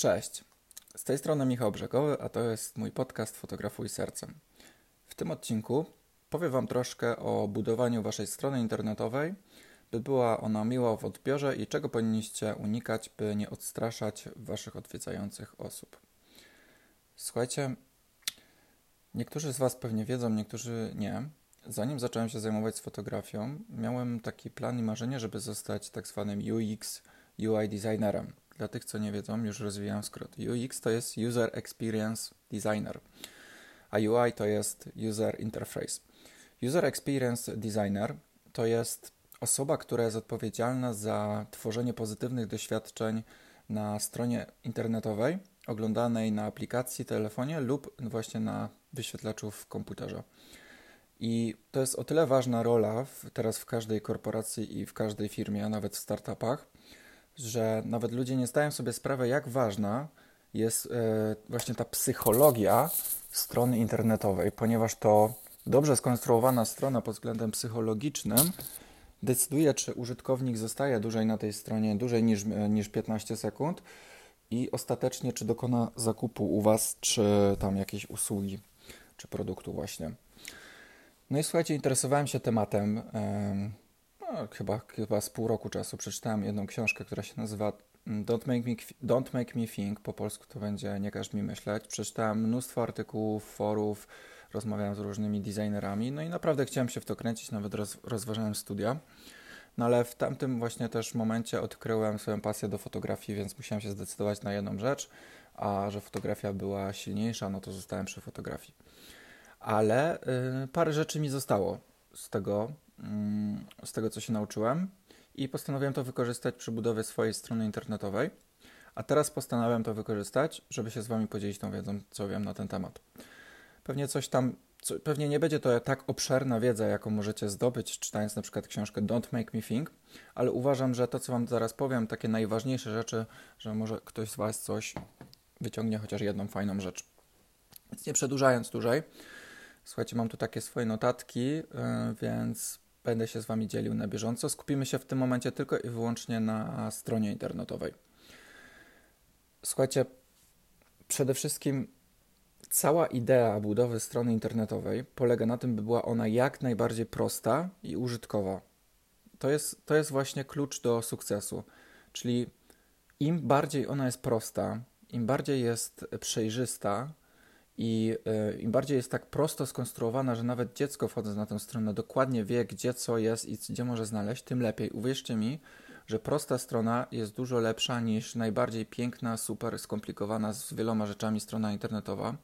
Cześć. Z tej strony Michał Brzegowy, a to jest mój podcast Fotografuj Sercem. W tym odcinku powiem Wam troszkę o budowaniu Waszej strony internetowej, by była ona miła w odbiorze i czego powinniście unikać, by nie odstraszać Waszych odwiedzających osób. Słuchajcie, niektórzy z Was pewnie wiedzą, niektórzy nie. Zanim zacząłem się zajmować fotografią, miałem taki plan i marzenie, żeby zostać tak zwanym UX, UI designerem. Dla tych, co nie wiedzą, już rozwijam skrót. UX to jest User Experience Designer, a UI to jest User Interface. User Experience Designer to jest osoba, która jest odpowiedzialna za tworzenie pozytywnych doświadczeń na stronie internetowej, oglądanej na aplikacji, telefonie lub właśnie na wyświetlaczu w komputerze. I to jest o tyle ważna rola w, teraz w każdej korporacji i w każdej firmie, a nawet w startupach, że nawet ludzie nie zdają sobie sprawy, jak ważna jest e, właśnie ta psychologia strony internetowej, ponieważ to dobrze skonstruowana strona pod względem psychologicznym decyduje, czy użytkownik zostaje dłużej na tej stronie, dłużej niż, e, niż 15 sekund i ostatecznie, czy dokona zakupu u Was, czy tam jakiejś usługi, czy produktu właśnie. No i słuchajcie, interesowałem się tematem no, chyba, chyba z pół roku czasu. Przeczytałem jedną książkę, która się nazywa Don't Make Me, Don't Make Me Think. Po polsku to będzie Nie każ mi myśleć. Przeczytałem mnóstwo artykułów, forów, rozmawiałem z różnymi designerami, no i naprawdę chciałem się w to kręcić, nawet roz, rozważałem studia. No ale w tamtym właśnie też momencie odkryłem swoją pasję do fotografii, więc musiałem się zdecydować na jedną rzecz, a że fotografia była silniejsza, no to zostałem przy fotografii ale y, parę rzeczy mi zostało z tego, z tego, co się nauczyłem i postanowiłem to wykorzystać przy budowie swojej strony internetowej. A teraz postanawiam to wykorzystać, żeby się z Wami podzielić tą wiedzą, co wiem na ten temat. Pewnie coś tam, co, pewnie nie będzie to tak obszerna wiedza, jaką możecie zdobyć, czytając na przykład książkę Don't Make Me Think, ale uważam, że to, co Wam zaraz powiem, takie najważniejsze rzeczy, że może ktoś z Was coś wyciągnie chociaż jedną fajną rzecz. Więc nie przedłużając dłużej, Słuchajcie, mam tu takie swoje notatki, y, więc będę się z Wami dzielił na bieżąco. Skupimy się w tym momencie tylko i wyłącznie na stronie internetowej. Słuchajcie, przede wszystkim cała idea budowy strony internetowej polega na tym, by była ona jak najbardziej prosta i użytkowa. To jest, to jest właśnie klucz do sukcesu. Czyli im bardziej ona jest prosta, im bardziej jest przejrzysta, i y, im bardziej jest tak prosto skonstruowana, że nawet dziecko wchodząc na tę stronę dokładnie wie, gdzie co jest i gdzie może znaleźć, tym lepiej. Uwierzcie mi, że prosta strona jest dużo lepsza niż najbardziej piękna, super skomplikowana z wieloma rzeczami strona internetowa.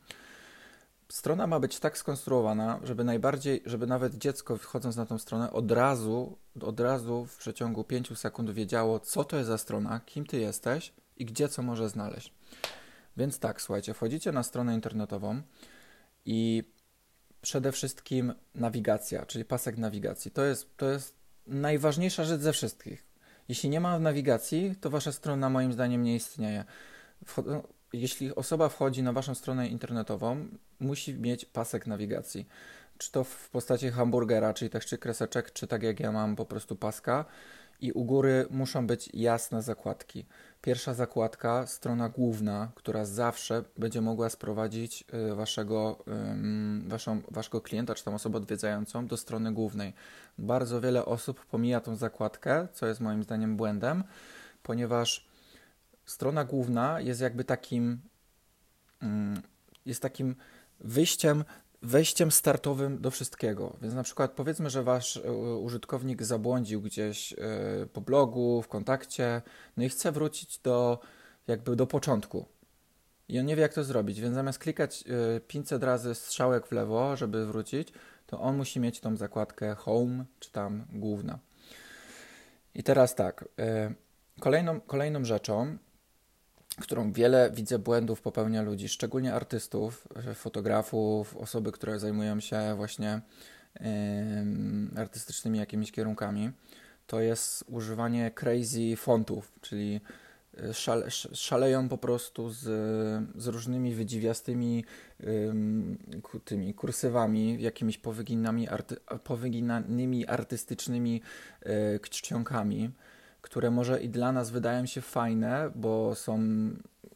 Strona ma być tak skonstruowana, żeby najbardziej, żeby nawet dziecko wchodząc na tą stronę od razu, od razu w przeciągu 5 sekund wiedziało, co to jest za strona, kim ty jesteś i gdzie co może znaleźć. Więc tak, słuchajcie, wchodzicie na stronę internetową i przede wszystkim nawigacja, czyli pasek nawigacji. To jest, to jest najważniejsza rzecz ze wszystkich. Jeśli nie ma nawigacji, to wasza strona moim zdaniem nie istnieje. No, jeśli osoba wchodzi na waszą stronę internetową, musi mieć pasek nawigacji. Czy to w postaci hamburgera, czyli tak czy kreseczek, czy tak jak ja mam po prostu paska, i u góry muszą być jasne zakładki. Pierwsza zakładka, strona główna, która zawsze będzie mogła sprowadzić y, waszego, waszą, waszego klienta czy tam osobę odwiedzającą do strony głównej. Bardzo wiele osób pomija tą zakładkę, co jest moim zdaniem błędem, ponieważ strona główna jest jakby takim jest takim wyjściem wejściem startowym do wszystkiego. Więc na przykład powiedzmy, że wasz e, użytkownik zabłądził gdzieś e, po blogu, w kontakcie, no i chce wrócić do jakby do początku. I on nie wie, jak to zrobić, więc zamiast klikać 500 e, razy strzałek w lewo, żeby wrócić, to on musi mieć tą zakładkę home, czy tam główna. I teraz tak, kolejną, kolejną rzeczą którą wiele widzę błędów popełnia ludzi, szczególnie artystów, fotografów, osoby, które zajmują się właśnie yy, artystycznymi jakimiś kierunkami, to jest używanie crazy fontów, czyli y, szale, szaleją po prostu z, z różnymi wydziwiastymi yy, tymi kursywami, jakimiś powyginami, arty, powyginanymi artystycznymi yy, czcionkami które może i dla nas wydają się fajne, bo są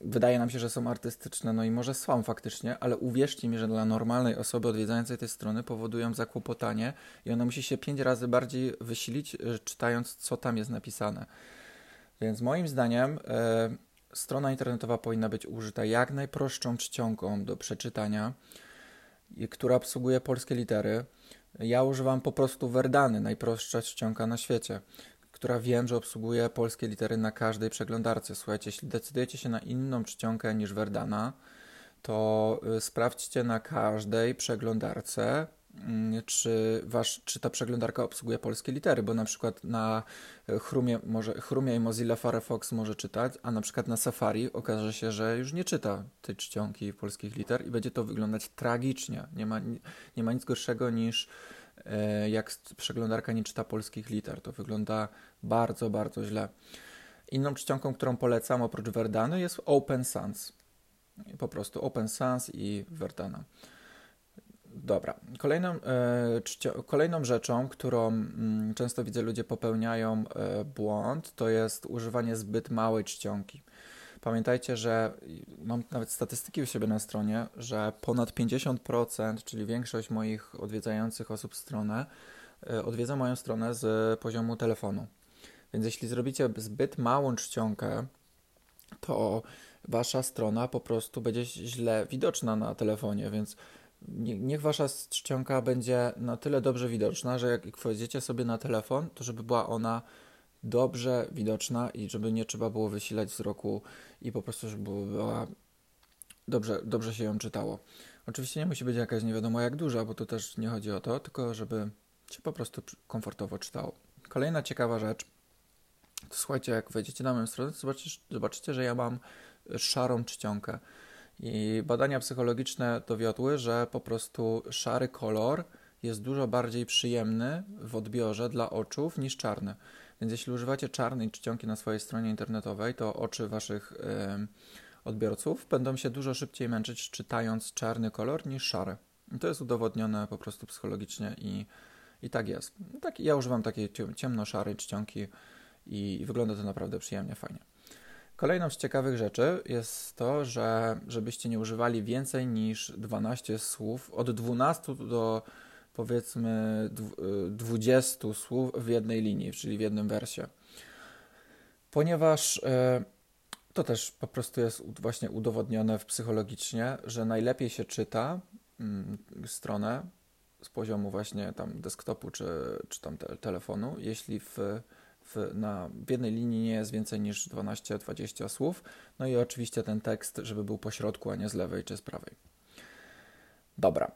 wydaje nam się, że są artystyczne, no i może są faktycznie, ale uwierzcie mi, że dla normalnej osoby odwiedzającej te strony powodują zakłopotanie i ona musi się pięć razy bardziej wysilić, e, czytając, co tam jest napisane. Więc moim zdaniem e, strona internetowa powinna być użyta jak najprostszą czcionką do przeczytania, która obsługuje polskie litery. Ja używam po prostu Verdany, najprostsza czcionka na świecie która wiem, że obsługuje polskie litery na każdej przeglądarce. Słuchajcie, jeśli decydujecie się na inną czcionkę niż Verdana, to y, sprawdźcie na każdej przeglądarce, mm, czy, wasz, czy ta przeglądarka obsługuje polskie litery, bo na przykład na y, Chrumie, może, Chrumie i Mozilla Firefox może czytać, a na przykład na Safari okaże się, że już nie czyta tej czcionki polskich liter i będzie to wyglądać tragicznie. Nie ma, nie ma nic gorszego niż jak przeglądarka nie czyta polskich liter. To wygląda bardzo, bardzo źle. Inną czcionką, którą polecam oprócz Verdany jest Open Sans. Po prostu Open Sans i Verdana. Dobra. Kolejną, e, kolejną rzeczą, którą mm, często widzę ludzie popełniają e, błąd, to jest używanie zbyt małej czcionki. Pamiętajcie, że mam nawet statystyki u siebie na stronie, że ponad 50%, czyli większość moich odwiedzających osób stronę, e, odwiedza moją stronę z poziomu telefonu. Więc jeśli zrobicie zbyt małą czcionkę, to wasza strona po prostu będzie źle widoczna na telefonie, więc niech wasza czcionka będzie na tyle dobrze widoczna, że jak wchodzicie sobie na telefon, to żeby była ona dobrze widoczna i żeby nie trzeba było wysilać wzroku i po prostu, żeby była dobrze, dobrze się ją czytało. Oczywiście nie musi być jakaś nie wiadomo jak duża, bo tu też nie chodzi o to, tylko żeby się po prostu komfortowo czytało. Kolejna ciekawa rzecz, to słuchajcie, jak wejdziecie na moją stronę, to zobaczycie, zobaczycie, że ja mam szarą czcionkę. I badania psychologiczne dowiodły, że po prostu szary kolor jest dużo bardziej przyjemny w odbiorze dla oczów niż czarny. Więc jeśli używacie czarnej czcionki na swojej stronie internetowej, to oczy waszych odbiorców będą się dużo szybciej męczyć czytając czarny kolor niż szary. I to jest udowodnione po prostu psychologicznie i, i tak jest. Tak, ja używam takiej ciemno-szarej czcionki i wygląda to naprawdę przyjemnie, fajnie. Kolejną z ciekawych rzeczy jest to, że żebyście nie używali więcej niż 12 słów, od 12 do powiedzmy 20 y, słów w jednej linii, czyli w jednym wersie. Ponieważ y, to też po prostu jest właśnie udowodnione psychologicznie, że najlepiej się czyta mm, stronę z poziomu właśnie tam desktopu czy, czy tam te, telefonu, jeśli w, w, na, w jednej linii nie jest więcej niż 12-20 słów. No i oczywiście ten tekst, żeby był po środku, a nie z lewej czy z prawej. Dobra,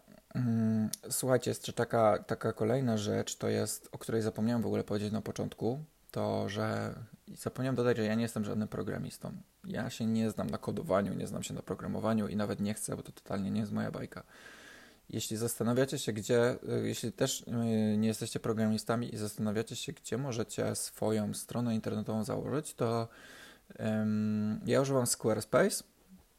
słuchajcie, jeszcze taka, taka kolejna rzecz, to jest, o której zapomniałem w ogóle powiedzieć na początku, to, że zapomniałem dodać, że ja nie jestem żadnym programistą. Ja się nie znam na kodowaniu, nie znam się na programowaniu i nawet nie chcę, bo to totalnie nie jest moja bajka. Jeśli zastanawiacie się, gdzie, y, jeśli też y, nie jesteście programistami i zastanawiacie się, gdzie możecie swoją stronę internetową założyć, to um, ja używam Squarespace.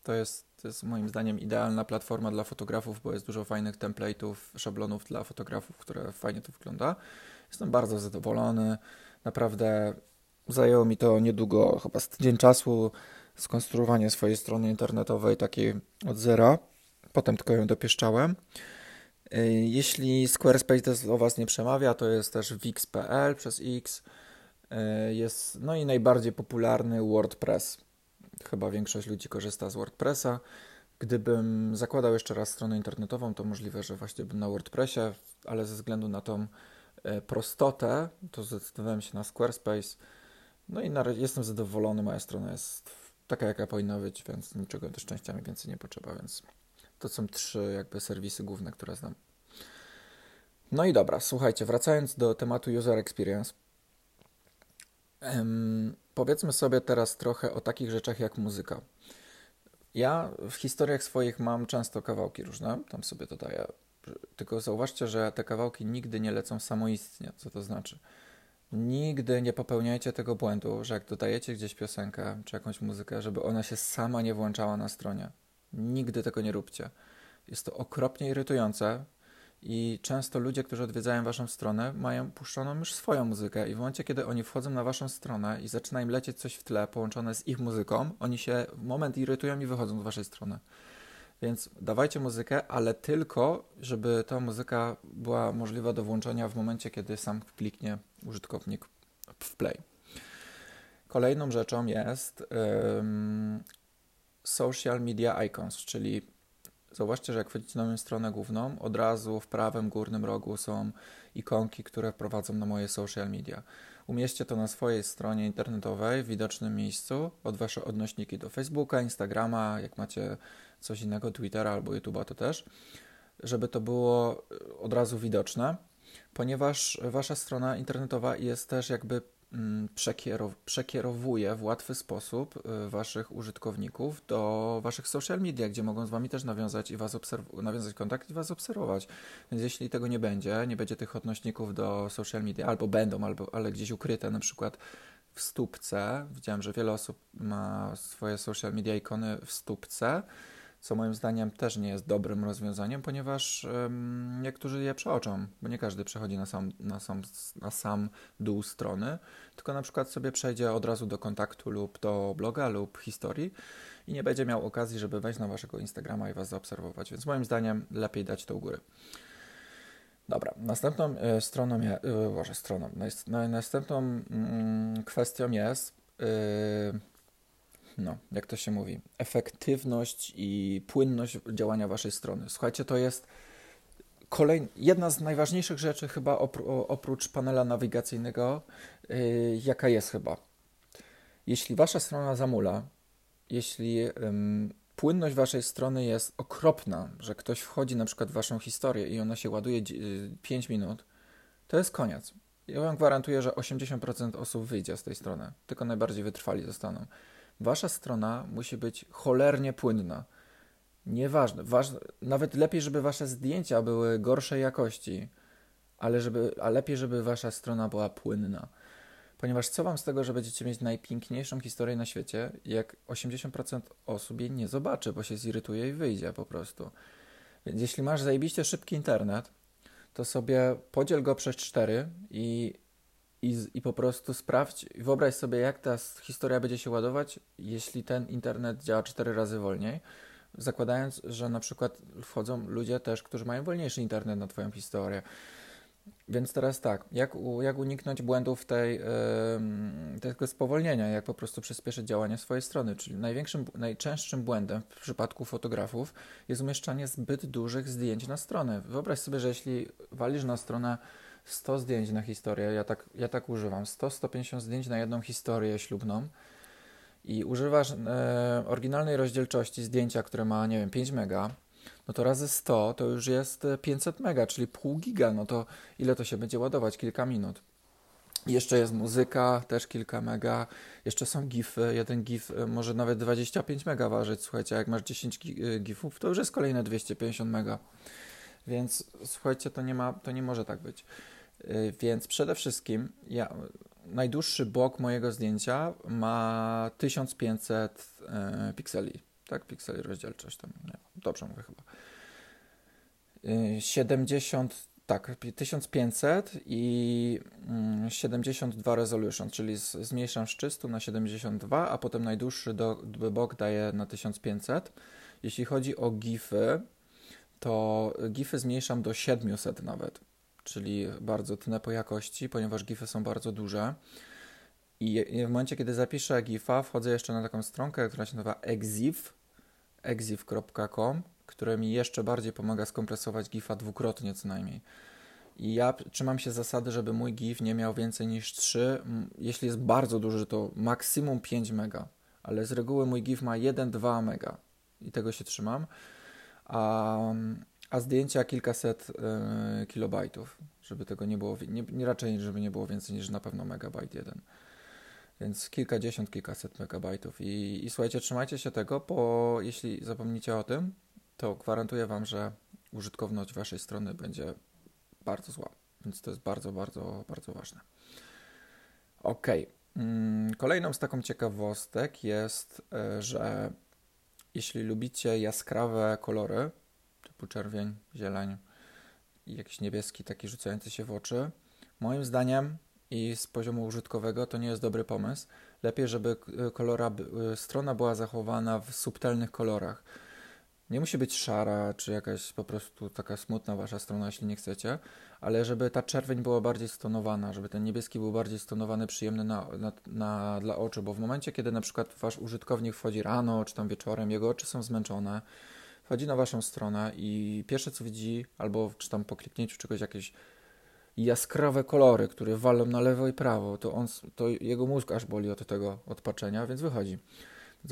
To jest to jest moim zdaniem idealna platforma dla fotografów, bo jest dużo fajnych template'ów, szablonów dla fotografów, które fajnie to wygląda. Jestem bardzo zadowolony. Naprawdę zajęło mi to niedługo, chyba z tydzień czasu, skonstruowanie swojej strony internetowej takiej od zera. Potem tylko ją dopieszczałem. Y, jeśli Squarespace do Was nie przemawia, to jest też wix.pl przez X. Y, jest no i najbardziej popularny WordPress chyba większość ludzi korzysta z WordPressa. Gdybym zakładał jeszcze raz stronę internetową, to możliwe, że właśnie bym na WordPressie, ale ze względu na tą e, prostotę, to zdecydowałem się na Squarespace. No i jestem zadowolony, moja strona jest taka, jaka powinna być, więc niczego do szczęścia mi więcej nie potrzeba, więc to są trzy jakby serwisy główne, które znam. No i dobra, słuchajcie, wracając do tematu user experience. Powiedzmy sobie teraz trochę o takich rzeczach jak muzyka. Ja w historiach swoich mam często kawałki różne, tam sobie dodaję. Tylko zauważcie, że te kawałki nigdy nie lecą samoistnie. Co to znaczy? Nigdy nie popełniajcie tego błędu, że jak dodajecie gdzieś piosenkę czy jakąś muzykę, żeby ona się sama nie włączała na stronie. Nigdy tego nie róbcie. Jest to okropnie irytujące I często ludzie, którzy odwiedzają waszą stronę, mają puszczoną już swoją muzykę i w momencie, kiedy oni wchodzą na waszą stronę i zaczyna im lecieć coś w tle połączone z ich muzyką, oni się w moment irytują i wychodzą z waszej strony. Więc dawajcie muzykę, ale tylko, żeby ta muzyka była możliwa do włączenia w momencie, kiedy sam kliknie użytkownik w play. Kolejną rzeczą jest um, social media icons, czyli zauważcie, że jak wchodzicie na moją stronę główną, od razu w prawym górnym rogu są ikonki, które prowadzą na moje social media. Umieśćcie to na swojej stronie internetowej w widocznym miejscu, od wasze odnośniki do Facebooka, Instagrama, jak macie coś innego, Twittera albo YouTube'a to też, żeby to było od razu widoczne, ponieważ wasza strona internetowa jest też jakby Mm, przekierowuje w łatwy sposób y, waszych użytkowników do waszych social media, gdzie mogą z wami też nawiązać i was nawiązać kontakt i was obserwować. Więc jeśli tego nie będzie, nie będzie tych odnośników do social media, albo będą, albo, ale gdzieś ukryte, na przykład w stópce. Widziałem, że wiele osób ma swoje social media ikony w stópce co moim zdaniem też nie jest dobrym rozwiązaniem, ponieważ um, niektórzy je przeoczą, bo nie każdy przechodzi na sam, na, sam, na sam dół strony, tylko na przykład sobie przejdzie od razu do kontaktu lub do bloga lub historii i nie będzie miał okazji, żeby wejść na waszego Instagrama i was zaobserwować, więc moim zdaniem lepiej dać to u góry. Dobra, następną e, stroną, je, e, może stroną, następną mm, kwestią jest e, no, jak to się mówi, efektywność i płynność działania waszej strony. Słuchajcie, to jest kolej, jedna z najważniejszych rzeczy chyba oprócz panela nawigacyjnego, yy, jaka jest chyba. Jeśli wasza strona zamula, jeśli yy, płynność waszej strony jest okropna, że ktoś wchodzi na przykład w waszą historię i ona się ładuje 5 minut, to jest koniec. Ja wam gwarantuję, że 80% osób wyjdzie z tej strony, tylko najbardziej wytrwali zostaną. Wasza strona musi być cholernie płynna. Nieważne, ważne, nawet lepiej, żeby wasze zdjęcia były gorszej jakości, ale żeby, a lepiej, żeby wasza strona była płynna. Ponieważ co wam z tego, że będziecie mieć najpiękniejszą historię na świecie, jak 80% osób jej nie zobaczy, bo się zirytuje i wyjdzie po prostu. Więc jeśli masz zajebiście szybki internet, to sobie podziel go przez 4 i i, i po prostu sprawdź, wyobraź sobie, jak ta historia będzie się ładować, jeśli ten internet działa cztery razy wolniej, zakładając, że na przykład wchodzą ludzie też, którzy mają wolniejszy internet na Twoją historię. Więc teraz tak, jak, jak uniknąć błędów tej, yy, tego spowolnienia, jak po prostu przyspieszyć działanie swojej strony, czyli największym, najczęstszym błędem w przypadku fotografów jest umieszczanie zbyt dużych zdjęć na stronę. Wyobraź sobie, że jeśli walisz na stronę 100 zdjęć na historię, ja tak, ja tak używam, 100-150 zdjęć na jedną historię ślubną i używasz e, oryginalnej rozdzielczości zdjęcia, które ma, nie wiem, 5 mega, no to razy 100 to już jest 500 mega, czyli pół giga, no to ile to się będzie ładować? Kilka minut. Jeszcze jest muzyka, też kilka mega. Jeszcze są gify. Jeden gif e, może nawet 25 mega ważyć. Słuchajcie, jak masz 10 e, gifów, to już jest kolejne 250 mega. Więc słuchajcie, to nie, ma, to nie może tak być. Y, więc przede wszystkim ja, najdłuższy blok mojego zdjęcia ma 1500 e, pikseli. Tak, pikseli rozdzielczość tam. Nie, dobrze mówię chyba. 70, y, tak, 1500 i 72 mm, resolution, czyli zmniejszam z 300 na 72, a potem najdłuższy do, blok daje na 1500. Jeśli chodzi o GIFy, to GIFy zmniejszam do 700 nawet czyli bardzo tnę po jakości, ponieważ gify są bardzo duże. I w momencie, kiedy zapiszę gifa, wchodzę jeszcze na taką stronkę, która się nazywa exif, exif.com, która mi jeszcze bardziej pomaga skompresować gifa dwukrotnie co najmniej. I ja trzymam się zasady, żeby mój GIF nie miał więcej niż 3. Jeśli jest bardzo duży, to maksimum 5 mega, ale z reguły mój GIF ma 1-2 mega i tego się trzymam. A a zdjęcia kilkaset y, kilobajtów, żeby tego nie było, nie, nie, raczej, żeby nie było więcej niż na pewno megabajt jeden. Więc kilkadziesiąt, kilkaset megabajtów. I, I słuchajcie, trzymajcie się tego, bo jeśli zapomnicie o tym, to gwarantuję Wam, że użytkowność Waszej strony będzie bardzo zła. Więc to jest bardzo, bardzo, bardzo ważne. Ok. Mm, kolejną z taką ciekawostek jest, e, że jeśli lubicie jaskrawe kolory, typu czerwień, zieleń, i jakiś niebieski taki rzucający się w oczy. Moim zdaniem i z poziomu użytkowego to nie jest dobry pomysł. Lepiej, żeby kolora, strona była zachowana w subtelnych kolorach. Nie musi być szara, czy jakaś po prostu taka smutna wasza strona, jeśli nie chcecie, ale żeby ta czerwień była bardziej stonowana, żeby ten niebieski był bardziej stonowany, przyjemny na, na, na, dla oczu, bo w momencie, kiedy na przykład wasz użytkownik wchodzi rano, czy tam wieczorem, jego oczy są zmęczone, wchodzi na waszą stronę i pierwsze co widzi, albo czy tam po kliknięciu czegoś jakieś jaskrawe kolory, które walą na lewo i prawo, to, on, to jego mózg aż boli od tego odpaczenia, więc wychodzi.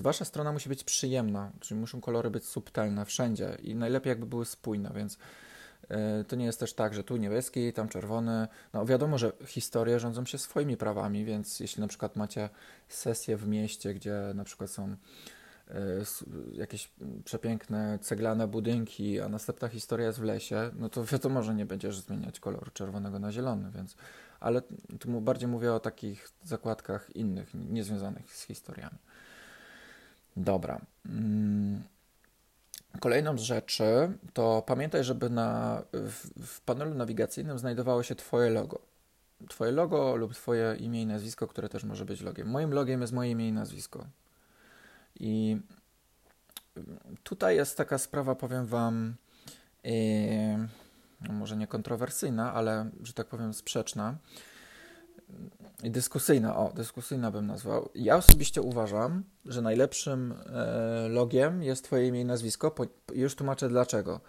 Wasza strona musi być przyjemna, czyli muszą kolory być subtelne wszędzie i najlepiej jakby były spójne, więc yy, to nie jest też tak, że tu niebieski, tam czerwony. No wiadomo, że historie rządzą się swoimi prawami, więc jeśli na przykład macie sesję w mieście, gdzie na przykład są yy, jakieś przepiękne ceglane budynki, a następna historia jest w lesie, no to wiadomo, że nie będziesz zmieniać koloru czerwonego na zielony, więc ale tu bardziej mówię o takich zakładkach innych, niezwiązanych z historiami. Dobra. Mm. Kolejną z rzeczy to pamiętaj, żeby na, w, w, panelu nawigacyjnym znajdowało się Twoje logo. Twoje logo lub Twoje imię i nazwisko, które też może być logiem. Moim logiem jest moje imię i nazwisko. I tutaj jest taka sprawa, powiem Wam, yy, może nie kontrowersyjna, ale że tak powiem sprzeczna dyskusyjna, o, dyskusyjna bym nazwał. Ja osobiście uważam, że najlepszym e, logiem jest Twoje imię i nazwisko. Już tłumaczę dlaczego.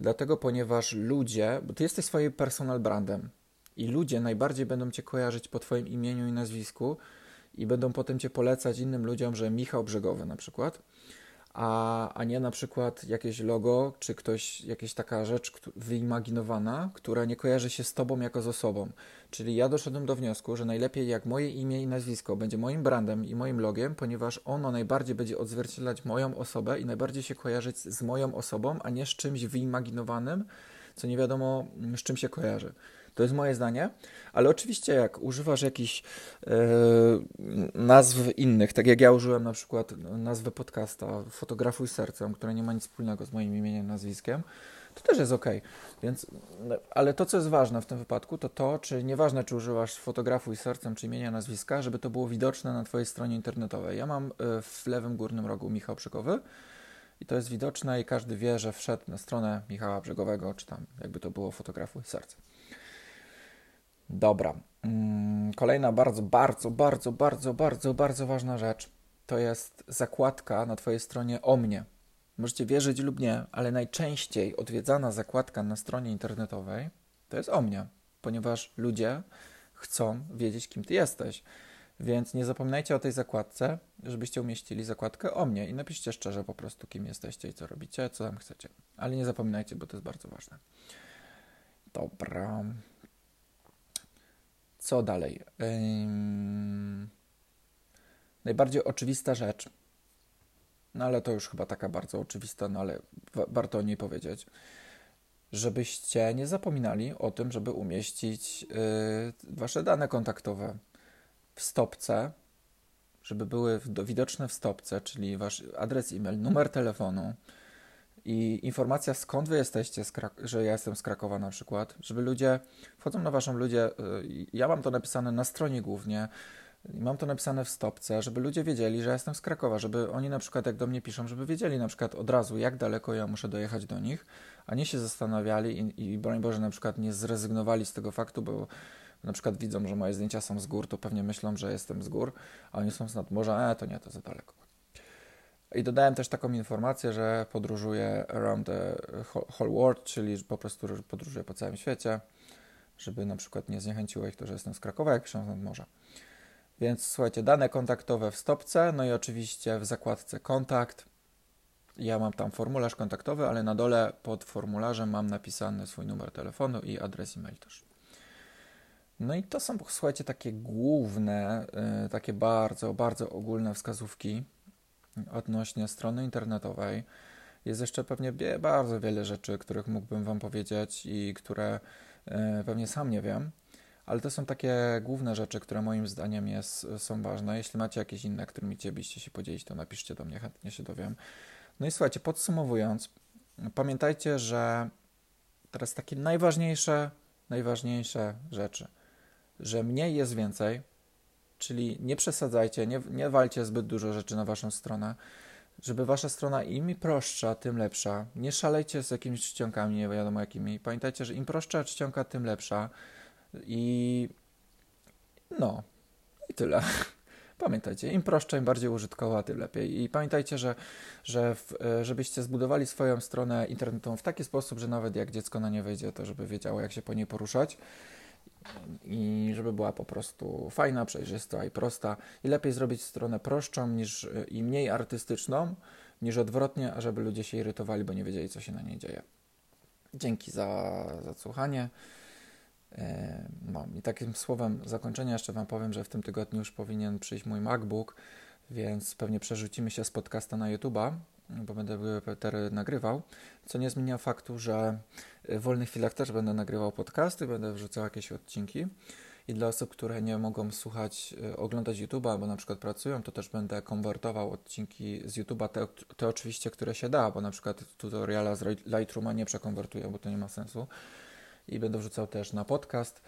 Dlatego, ponieważ ludzie, bo Ty jesteś swoim personal brandem i ludzie najbardziej będą Cię kojarzyć po Twoim imieniu i nazwisku i będą potem Cię polecać innym ludziom, że Michał Brzegowy na przykład a, a nie na przykład jakieś logo, czy ktoś, jakaś taka rzecz wyimaginowana, która nie kojarzy się z tobą jako z osobą. Czyli ja doszedłem do wniosku, że najlepiej jak moje imię i nazwisko będzie moim brandem i moim logiem, ponieważ ono najbardziej będzie odzwierciedlać moją osobę i najbardziej się kojarzyć z moją osobą, a nie z czymś wyimaginowanym, co nie wiadomo z czym się kojarzy. To jest moje zdanie, ale oczywiście jak używasz jakichś e, nazw innych, tak jak ja użyłem na przykład nazwy podcasta Fotografuj sercem, która nie ma nic wspólnego z moim imieniem, nazwiskiem, to też jest ok. Więc, ale to, co jest ważne w tym wypadku, to to, czy nieważne, czy używasz fotografuj sercem, czy imienia, nazwiska, żeby to było widoczne na Twojej stronie internetowej. Ja mam e, w lewym górnym rogu Michał Przekowy i to jest widoczne i każdy wie, że wszedł na stronę Michała Brzegowego, czy tam jakby to było fotografuj sercem. Dobra. Mm, kolejna bardzo, bardzo, bardzo, bardzo, bardzo, bardzo ważna rzecz to jest zakładka na Twojej stronie o mnie. Możecie wierzyć lub nie, ale najczęściej odwiedzana zakładka na stronie internetowej to jest o mnie, ponieważ ludzie chcą wiedzieć, kim Ty jesteś. Więc nie zapominajcie o tej zakładce, żebyście umieścili zakładkę o mnie i napiszcie szczerze po prostu, kim jesteście i co robicie, co tam chcecie. Ale nie zapominajcie, bo to jest bardzo ważne. Dobra. Co dalej? Ym... Najbardziej oczywista rzecz, no ale to już chyba taka bardzo oczywista, no ale wa warto o niej powiedzieć, żebyście nie zapominali o tym, żeby umieścić yy, wasze dane kontaktowe w stopce, żeby były widoczne w stopce, czyli wasz adres e-mail, numer telefonu, i informacja skąd wy jesteście, że ja jestem z Krakowa na przykład, żeby ludzie, wchodzą na waszą ludzie, y, ja mam to napisane na stronie głównie, mam to napisane w stopce, żeby ludzie wiedzieli, że ja jestem z Krakowa, żeby oni na przykład jak do mnie piszą, żeby wiedzieli na przykład od razu, jak daleko ja muszę dojechać do nich, a nie się zastanawiali i, i broń Boże na przykład nie zrezygnowali z tego faktu, bo na przykład widzą, że moje zdjęcia są z gór, to pewnie myślą, że jestem z gór, a oni są z nadmorza, e, to nie, to za daleko. I dodałem też taką informację, że podróżuję around the whole world, czyli po prostu podróżuję po całym świecie, żeby na przykład nie zniechęciło ich to, że jestem z Krakowa, jak piszę nad morza. Więc słuchajcie, dane kontaktowe w stopce, no i oczywiście w zakładce kontakt. Ja mam tam formularz kontaktowy, ale na dole pod formularzem mam napisany swój numer telefonu i adres e-mail też. No i to są, słuchajcie, takie główne, yy, takie bardzo, bardzo ogólne wskazówki, odnośnie strony internetowej. Jest jeszcze pewnie bardzo wiele rzeczy, których mógłbym Wam powiedzieć i które e, pewnie sam nie wiem, ale to są takie główne rzeczy, które moim zdaniem jest, są ważne. Jeśli macie jakieś inne, którymi chcielibyście się podzielić, to napiszcie do mnie, chętnie się dowiem. No i słuchajcie, podsumowując, pamiętajcie, że teraz takie najważniejsze, najważniejsze rzeczy, że mniej jest więcej, czyli nie przesadzajcie, nie, nie walcie zbyt dużo rzeczy na waszą stronę, żeby wasza strona im prostsza, tym lepsza. Nie szalejcie z jakimiś czcionkami, nie wiadomo jakimi. Pamiętajcie, że im prostsza czcionka, tym lepsza. I no, i tyle. Pamiętajcie, im prostsza, im bardziej użytkowa, tym lepiej. I pamiętajcie, że, że w, żebyście zbudowali swoją stronę internetową w taki sposób, że nawet jak dziecko na nie wejdzie, to żeby wiedziało, jak się po niej poruszać i żeby była po prostu fajna, przejrzysta i prosta. I lepiej zrobić stronę prostszą niż, i mniej artystyczną, niż odwrotnie, ażeby ludzie się irytowali, bo nie wiedzieli, co się na niej dzieje. Dzięki za, za słuchanie. E, no i takim słowem zakończenia jeszcze Wam powiem, że w tym tygodniu już powinien przyjść mój MacBook, więc pewnie przerzucimy się z podcasta na YouTube'a, bo będę Peter nagrywał, co nie zmienia faktu, że w wolnych chwilach też będę nagrywał podcasty, będę wrzucał jakieś odcinki. I dla osób, które nie mogą słuchać, e, oglądać YouTube'a, albo na przykład pracują, to też będę konwertował odcinki z YouTube'a, te, te oczywiście, które się da, bo na przykład tutoriala z Lightrooma nie przekonwertuję, bo to nie ma sensu i będę wrzucał też na podcast.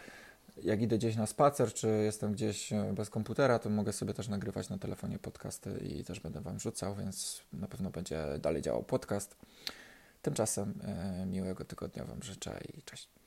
Jak idę gdzieś na spacer, czy jestem gdzieś e, bez komputera, to mogę sobie też nagrywać na telefonie podcasty i też będę Wam wrzucał, więc na pewno będzie dalej działał podcast. Tymczasem e, miłego tygodnia Wam życzę i cześć.